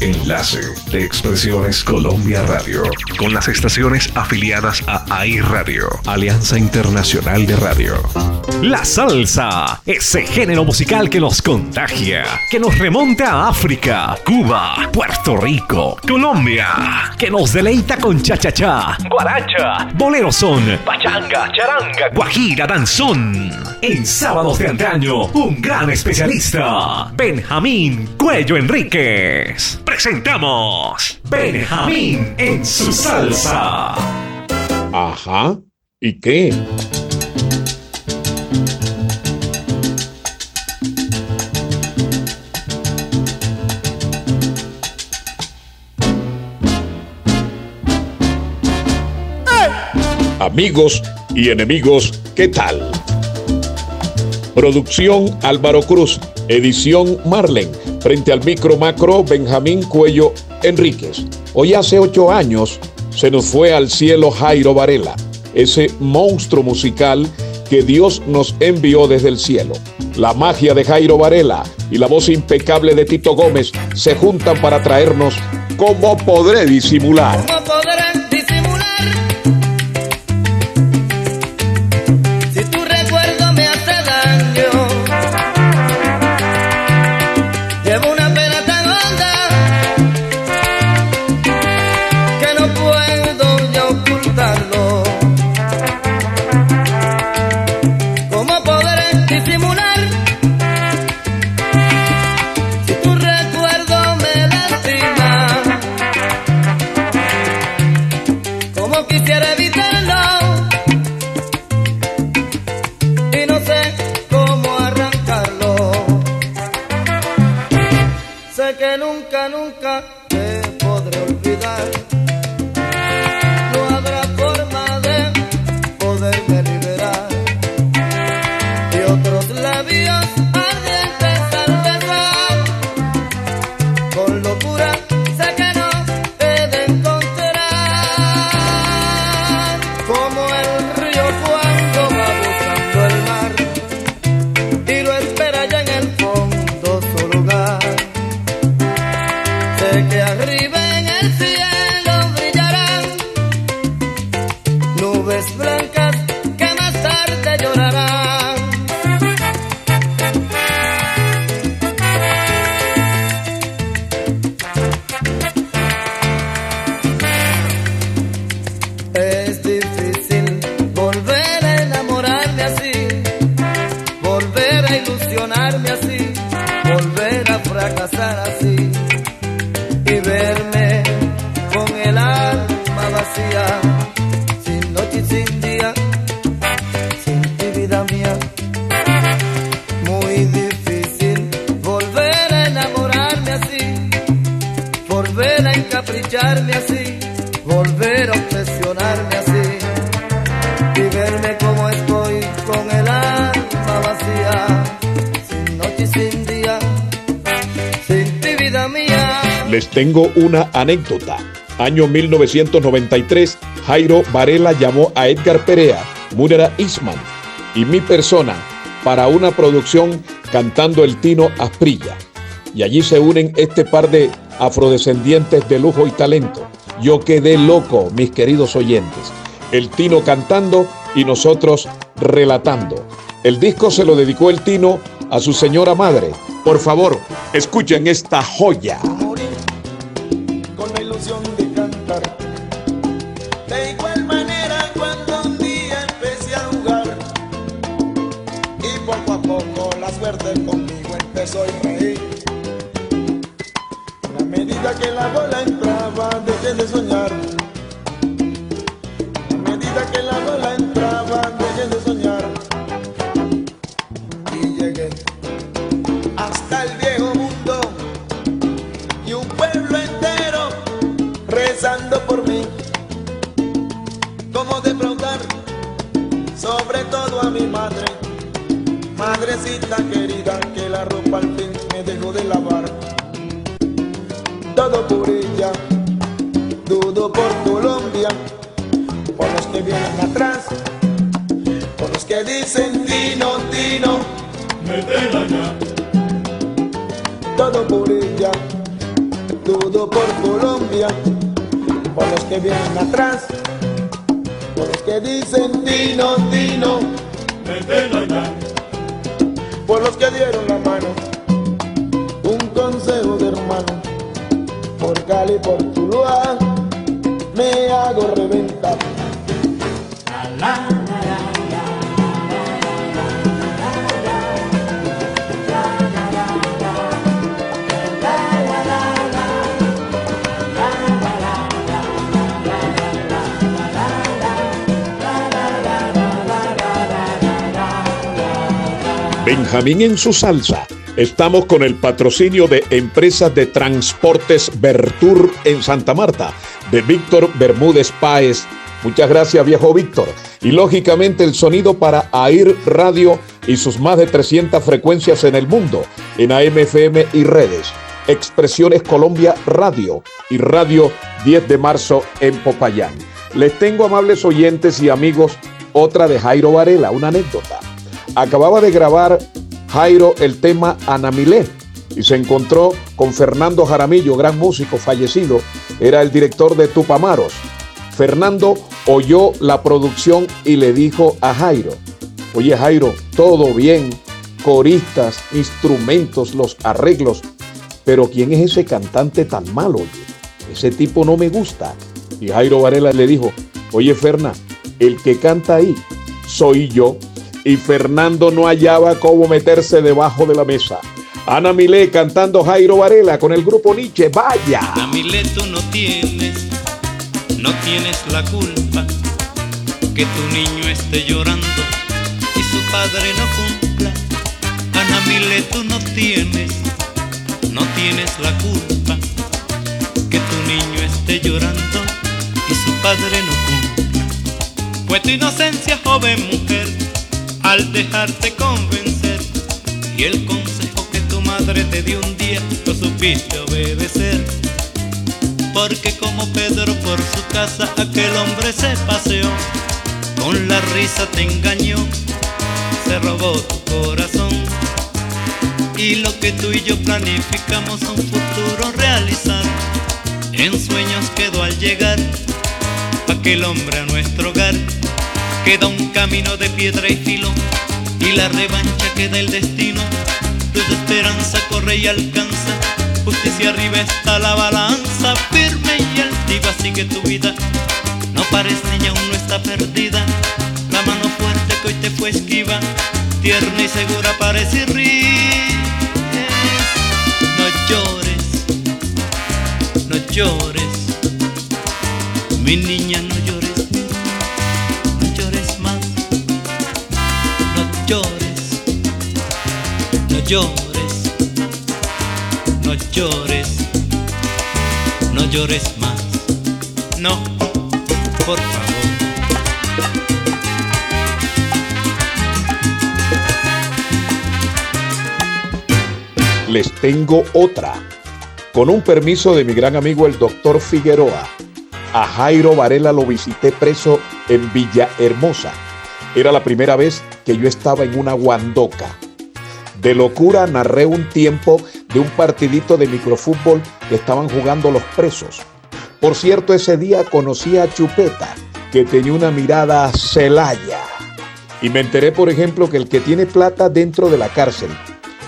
Enlace de Expresiones Colombia Radio. Con las estaciones afiliadas a AI Radio, Alianza Internacional de Radio. La salsa, ese género musical que nos contagia, que nos remonta a África, Cuba, Puerto Rico, Colombia, que nos deleita con cha-cha-cha, guaracha, bolero son, pachanga, charanga, guajira, danzón. En sábados de antaño, un gran especialista, Benjamín Cuello Enríquez. Presentamos Benjamín en su salsa. Ajá. ¿Y qué? Amigos y enemigos, ¿qué tal? Producción Álvaro Cruz, edición Marlen, frente al micro macro Benjamín Cuello Enríquez. Hoy hace ocho años se nos fue al cielo Jairo Varela, ese monstruo musical que Dios nos envió desde el cielo. La magia de Jairo Varela y la voz impecable de Tito Gómez se juntan para traernos ¿Cómo podré disimular? Con Les tengo una anécdota. Año 1993, Jairo Varela llamó a Edgar Perea, Munera Isman y mi persona para una producción cantando el Tino Asprilla. Y allí se unen este par de afrodescendientes de lujo y talento. Yo quedé loco, mis queridos oyentes. El Tino cantando y nosotros relatando. El disco se lo dedicó el Tino a su señora madre. Por favor, escuchen esta joya. Suerte conmigo empezó a reír. A medida que la bola entraba dejé de soñar. A medida que la bola entraba dejé de soñar. Y llegué hasta el viejo mundo y un pueblo entero rezando por mí. Madrecita querida que la ropa al fin me dejó de lavar. Todo por ella, dudo por Colombia, por los que vienen atrás, por los que dicen Tino, Tino, métela ya todo por ella, todo por Colombia, por los que vienen atrás, por los que dicen Tino, Tino, por los que dieron la mano, un consejo de hermano, por Cali, por Tuluá, me hago reventar. Benjamín en su salsa. Estamos con el patrocinio de Empresas de Transportes Bertur en Santa Marta, de Víctor Bermúdez Páez. Muchas gracias, viejo Víctor. Y lógicamente el sonido para AIR Radio y sus más de 300 frecuencias en el mundo, en AMFM y redes. Expresiones Colombia Radio y Radio 10 de marzo en Popayán. Les tengo, amables oyentes y amigos, otra de Jairo Varela, una anécdota acababa de grabar Jairo el tema Anamilé y se encontró con Fernando Jaramillo, gran músico fallecido, era el director de Tupamaros. Fernando oyó la producción y le dijo a Jairo, oye Jairo, todo bien, coristas, instrumentos, los arreglos, pero ¿quién es ese cantante tan malo? Ese tipo no me gusta. Y Jairo Varela le dijo, oye Ferna, el que canta ahí soy yo y Fernando no hallaba cómo meterse debajo de la mesa. Ana Milé cantando Jairo Varela con el grupo Nietzsche. ¡Vaya! Ana Milé, tú no tienes, no tienes la culpa que tu niño esté llorando y su padre no cumpla. Ana Milé, tú no tienes, no tienes la culpa que tu niño esté llorando y su padre no cumpla. Fue tu inocencia, joven mujer al dejarte convencer y el consejo que tu madre te dio un día lo supiste obedecer. Porque como Pedro por su casa aquel hombre se paseó, con la risa te engañó, se robó tu corazón. Y lo que tú y yo planificamos un futuro realizar, en sueños quedó al llegar aquel hombre a nuestro hogar Queda un camino de piedra y filo y la revancha queda el destino. Tu esperanza corre y alcanza, justicia arriba está la balanza, firme y altiva sigue tu vida. No pares niña, aún no está perdida. La mano fuerte que hoy te fue esquiva, tierna y segura parece y ríes. No llores, no llores, mi niña no llores, llores, no llores, no llores más. No, por favor. Les tengo otra. Con un permiso de mi gran amigo el doctor Figueroa, a Jairo Varela lo visité preso en Villahermosa. Era la primera vez que yo estaba en una guandoca. De locura narré un tiempo de un partidito de microfútbol que estaban jugando los presos. Por cierto, ese día conocí a Chupeta, que tenía una mirada celaya. Y me enteré, por ejemplo, que el que tiene plata dentro de la cárcel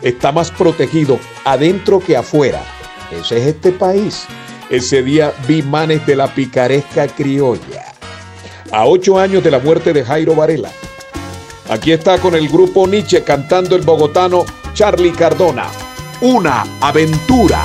está más protegido adentro que afuera. Ese es este país. Ese día vi manes de la picaresca criolla. A ocho años de la muerte de Jairo Varela, Aquí está con el grupo Nietzsche cantando el bogotano Charlie Cardona. Una aventura.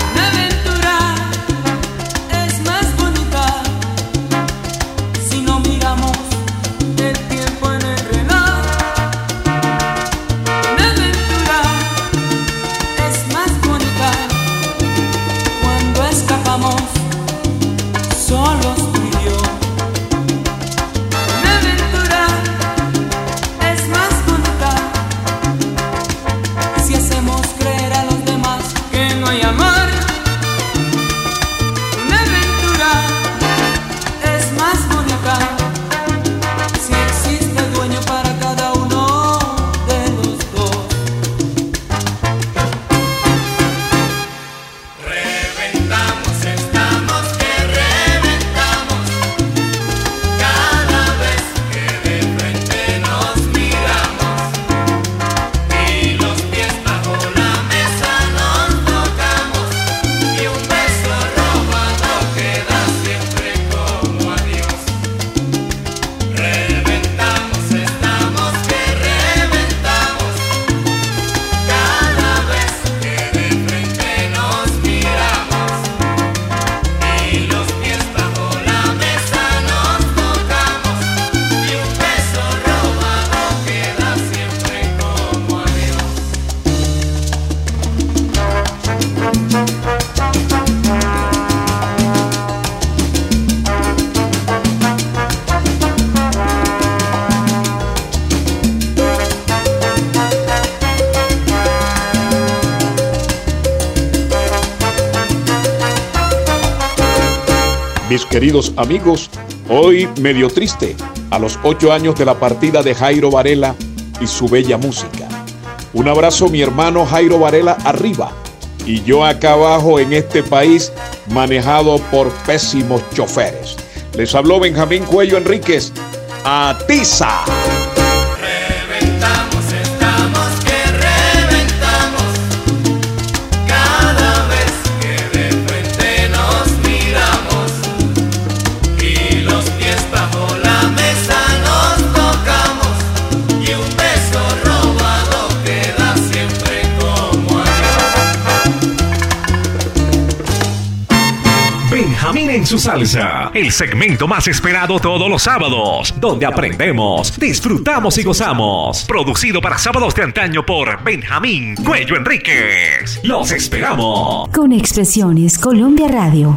Mis queridos amigos, hoy medio triste a los ocho años de la partida de Jairo Varela y su bella música. Un abrazo mi hermano Jairo Varela arriba y yo acá abajo en este país manejado por pésimos choferes. Les habló Benjamín Cuello Enríquez. ¡Atiza! Salsa, el segmento más esperado todos los sábados, donde aprendemos, disfrutamos y gozamos. Producido para sábados de antaño por Benjamín Cuello Enríquez. Los esperamos. Con Expresiones Colombia Radio.